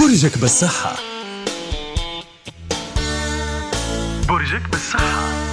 برجك بالصحة. برجك بالصحة.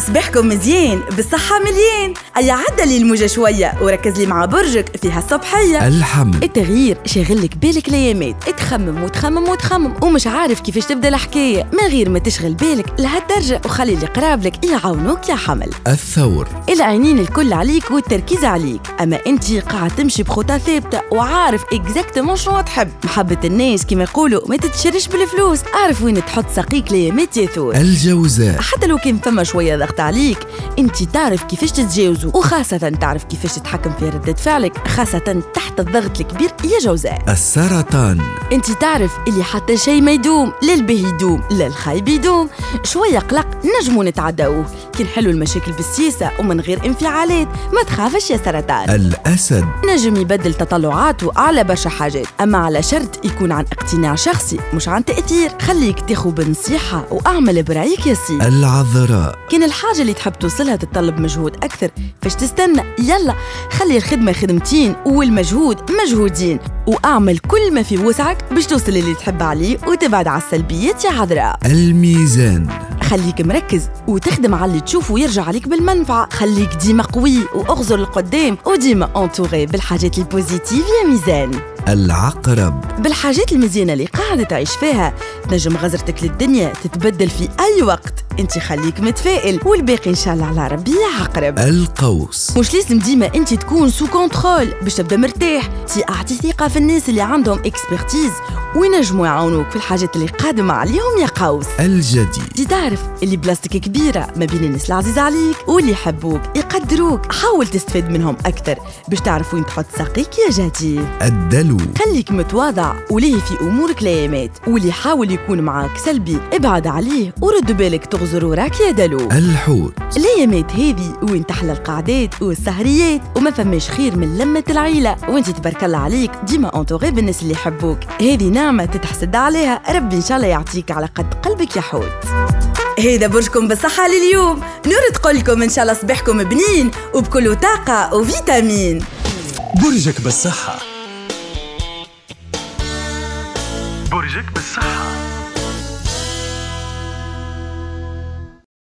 صباحكم مزيان بالصحة مليان. أي عدل لي الموجة شوية وركز لي مع برجك فيها الصبحية الحمل. التغيير شاغلك بالك الأيامات. تخمم وتخمم وتخمم ومش عارف كيفاش تبدأ الحكاية. من غير ما تشغل بالك لهالدرجة وخلي اللي قرابلك يعاونوك يا حمل. الثور. العينين الكل عليك والتركيز عليك. أما أنت قاعد تمشي بخطى ثابتة وعارف exactement شنو تحب. محبة الناس كما يقولوا ما تتشرش بالفلوس. اعرف وين تحط ساقيك لايامات يا ثور. الجوزاء. حتى لو كان فما شوية ضغط عليك. انت تعرف كيفاش تتجاوزه وخاصة تعرف كيفاش تتحكم في ردة فعلك خاصة تحت الضغط الكبير يا جوزاء السرطان. انت تعرف اللي حتى شيء ما يدوم لا الباهي يدوم لا الخايب يدوم. شوية قلق نجمو نتعداوه. كي نحلوا المشاكل بالسياسة ومن غير انفعالات ما تخافش يا سرطان. الأسد. نجم يبدل تطلعاته على برشا حاجات. أما على شرط يكون عن اقتناع شخصي مش عن تأثير. خليك تاخو بنصيحة وأعمل برأيك يا سي العذراء. كان الحاجة اللي تحب توصلها تتطلب مجهود أكثر فاش تستنى يلا خلي الخدمة خدمتين والمجهود مجهودين وأعمل كل ما في وسعك باش توصل اللي تحب عليه وتبعد على السلبيات يا عذراء. الميزان. خليك مركز وتخدم على اللي تشوفه يرجع عليك بالمنفعة. خليك ديما قوي وأغزر لقدام وديما انتوغي بالحاجات البوزيتيف يا ميزان. العقرب. بالحاجات المزيانة اللي قاعدة تعيش فيها تنجم غزرتك للدنيا تتبدل في أي وقت. انت خليك متفائل والباقي إن شاء الله على ربي عقرب القوس. مش لازم ديما أنت تكون sous contrôle باش تبدأ مرتاح. تي أعطي ثقة في الناس اللي عندهم expertise وينجموا يعاونوك في الحاجات اللي قادمة عليهم يا قوس. الجدي دي تعرف اللي بلاصتك كبيرة ما بين الناس العزيزة عليك واللي يحبوك يقدروك. حاول تستفاد منهم أكثر باش تعرف وين تحط ساقيك يا جدي. الدلو. خليك متواضع وليه في أمورك لايامات واللي يحاول يكون معاك سلبي ابعد عليه ورد بالك تغزر وراك يا دلو. الحوت. الأيامات هذه وين تحلى القعدات والسهريات وما فماش خير من لمة العيلة. وانت تبارك الله عليك ديما entouré بالناس اللي يحبوك. هذه نعمة تتحسد عليها. ربي إن شاء الله يعطيك على قد قلبك يا حوت. هيدا برجكم بالصحة لليوم. نور تقول لكم إن شاء الله صباحكم بنين وبكل طاقة وفيتامين. برجك بالصحة. برجك بالصحة.